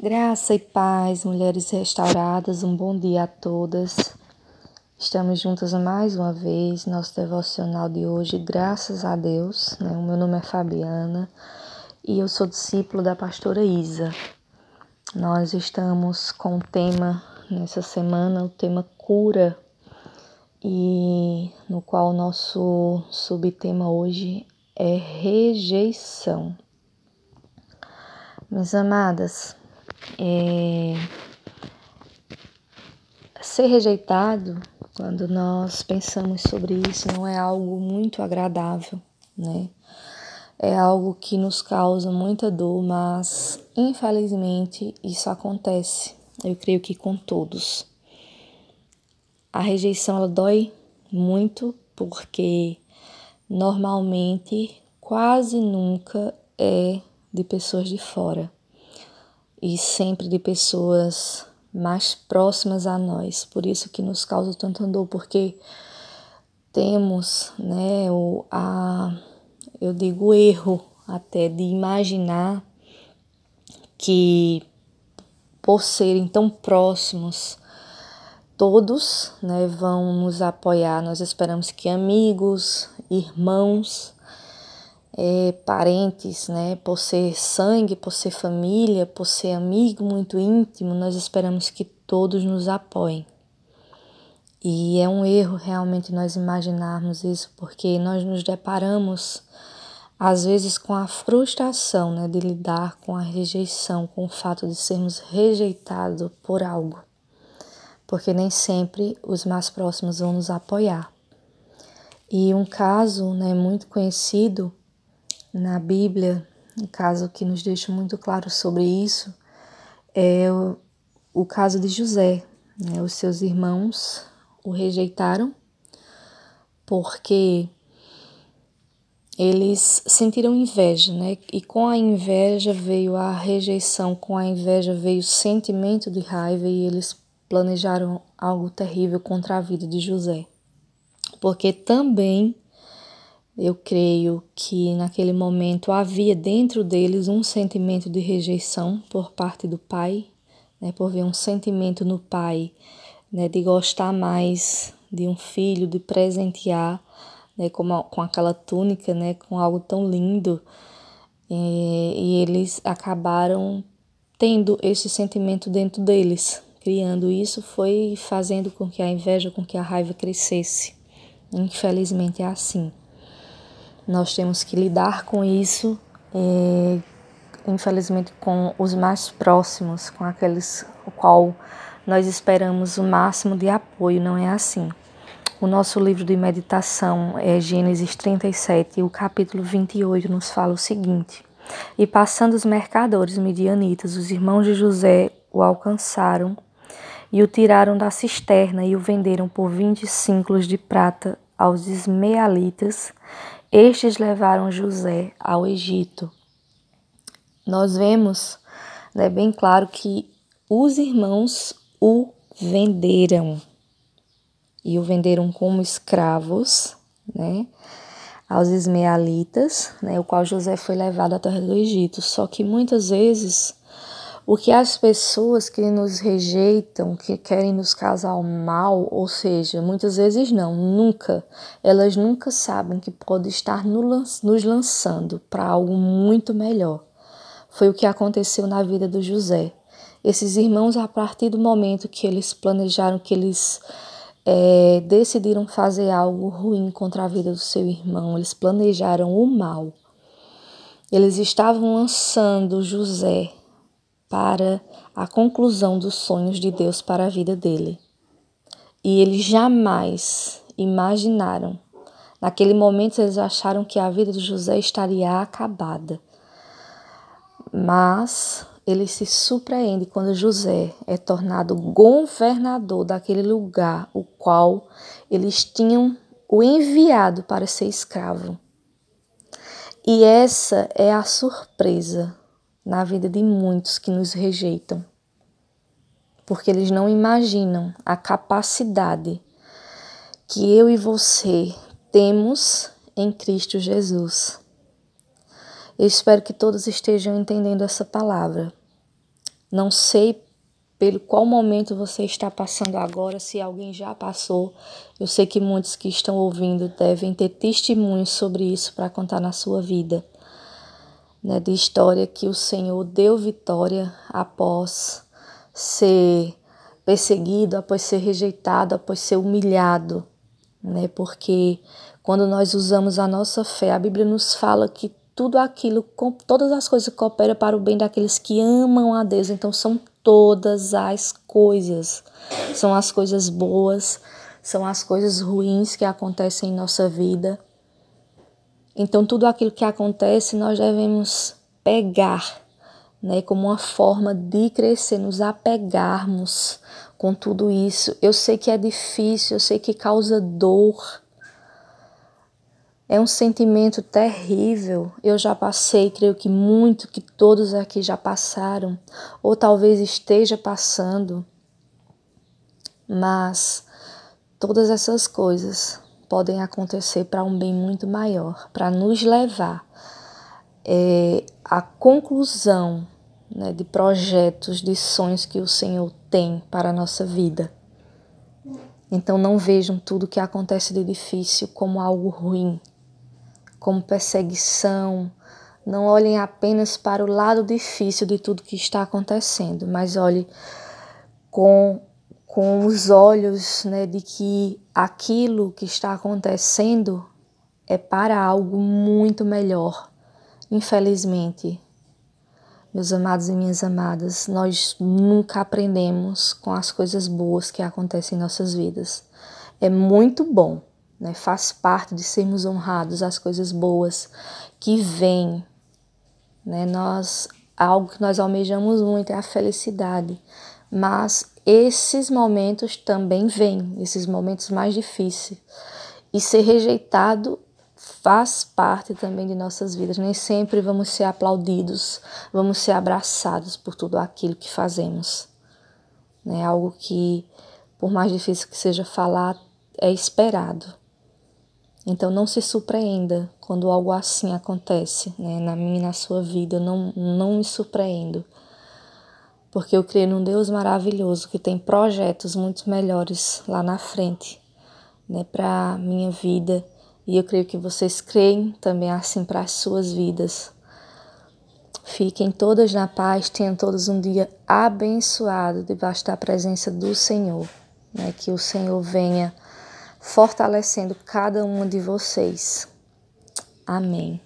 Graça e paz, mulheres restauradas, um bom dia a todas. Estamos juntas mais uma vez, nosso devocional de hoje, graças a Deus. Né? O meu nome é Fabiana e eu sou discípulo da pastora Isa. Nós estamos com o tema nessa semana, o tema cura, e no qual o nosso subtema hoje é rejeição. Minhas amadas, é... ser rejeitado, quando nós pensamos sobre isso, não é algo muito agradável, né? É algo que nos causa muita dor, mas infelizmente isso acontece. Eu creio que com todos. A rejeição ela dói muito porque normalmente quase nunca é de pessoas de fora e sempre de pessoas mais próximas a nós. Por isso que nos causa tanta dor, porque temos, né, o, a, eu digo erro até de imaginar que por serem tão próximos, todos né, vão nos apoiar. Nós esperamos que amigos, irmãos, é, parentes, né, por ser sangue, por ser família, por ser amigo muito íntimo, nós esperamos que todos nos apoiem. E é um erro realmente nós imaginarmos isso, porque nós nos deparamos às vezes com a frustração né, de lidar com a rejeição, com o fato de sermos rejeitados por algo, porque nem sempre os mais próximos vão nos apoiar. E um caso né, muito conhecido na Bíblia, um caso que nos deixa muito claro sobre isso, é o, o caso de José. Né? Os seus irmãos o rejeitaram porque eles sentiram inveja, né? E com a inveja veio a rejeição, com a inveja veio o sentimento de raiva e eles planejaram algo terrível contra a vida de José. Porque também eu creio que naquele momento havia dentro deles um sentimento de rejeição por parte do pai, né, por ver um sentimento no pai né, de gostar mais de um filho, de presentear né, com, com aquela túnica, né, com algo tão lindo. E, e eles acabaram tendo esse sentimento dentro deles. Criando isso foi fazendo com que a inveja, com que a raiva crescesse. Infelizmente é assim. Nós temos que lidar com isso, e, infelizmente, com os mais próximos, com aqueles o qual nós esperamos o máximo de apoio, não é assim. O nosso livro de meditação é Gênesis 37 e o capítulo 28 nos fala o seguinte: E passando os mercadores midianitas, os irmãos de José o alcançaram e o tiraram da cisterna e o venderam por vinte ciclos de prata aos ismealitas estes levaram José ao Egito. Nós vemos né, bem claro que os irmãos o venderam e o venderam como escravos, né, aos ismealitas, né, o qual José foi levado à terra do Egito. Só que muitas vezes o que as pessoas que nos rejeitam, que querem nos causar mal, ou seja, muitas vezes não, nunca, elas nunca sabem que pode estar nos lançando para algo muito melhor. Foi o que aconteceu na vida do José. Esses irmãos, a partir do momento que eles planejaram, que eles é, decidiram fazer algo ruim contra a vida do seu irmão, eles planejaram o mal. Eles estavam lançando José para a conclusão dos sonhos de Deus para a vida dele. E eles jamais imaginaram. Naquele momento eles acharam que a vida de José estaria acabada. Mas ele se surpreende quando José é tornado governador daquele lugar, o qual eles tinham o enviado para ser escravo. E essa é a surpresa na vida de muitos que nos rejeitam, porque eles não imaginam a capacidade que eu e você temos em Cristo Jesus. Eu espero que todos estejam entendendo essa palavra. Não sei pelo qual momento você está passando agora, se alguém já passou. Eu sei que muitos que estão ouvindo devem ter testemunhos sobre isso para contar na sua vida. Né, de história que o Senhor deu vitória após ser perseguido, após ser rejeitado, após ser humilhado, né? Porque quando nós usamos a nossa fé, a Bíblia nos fala que tudo aquilo, todas as coisas cooperam para o bem daqueles que amam a Deus. Então são todas as coisas. São as coisas boas, são as coisas ruins que acontecem em nossa vida. Então tudo aquilo que acontece nós devemos pegar, né, como uma forma de crescer, nos apegarmos com tudo isso. Eu sei que é difícil, eu sei que causa dor, é um sentimento terrível. Eu já passei, creio que muito que todos aqui já passaram, ou talvez esteja passando. Mas todas essas coisas podem acontecer para um bem muito maior, para nos levar é, à conclusão né, de projetos, de sonhos que o Senhor tem para a nossa vida. Então não vejam tudo que acontece de difícil como algo ruim, como perseguição. Não olhem apenas para o lado difícil de tudo que está acontecendo, mas olhe com, com os olhos né, de que aquilo que está acontecendo é para algo muito melhor. Infelizmente, meus amados e minhas amadas, nós nunca aprendemos com as coisas boas que acontecem em nossas vidas. É muito bom né? Faz parte de sermos honrados as coisas boas que vêm, né? Nós algo que nós almejamos muito é a felicidade, mas esses momentos também vêm, esses momentos mais difíceis. E ser rejeitado faz parte também de nossas vidas. Nem sempre vamos ser aplaudidos, vamos ser abraçados por tudo aquilo que fazemos. Né? Algo que, por mais difícil que seja falar, é esperado. Então não se surpreenda quando algo assim acontece, né? Na minha e na sua vida, não, não me surpreendo. Porque eu creio num Deus maravilhoso que tem projetos muito melhores lá na frente, né, para minha vida, e eu creio que vocês creem também assim para as suas vidas. Fiquem todas na paz, tenham todos um dia abençoado debaixo da presença do Senhor, né? Que o Senhor venha fortalecendo cada uma de vocês. Amém.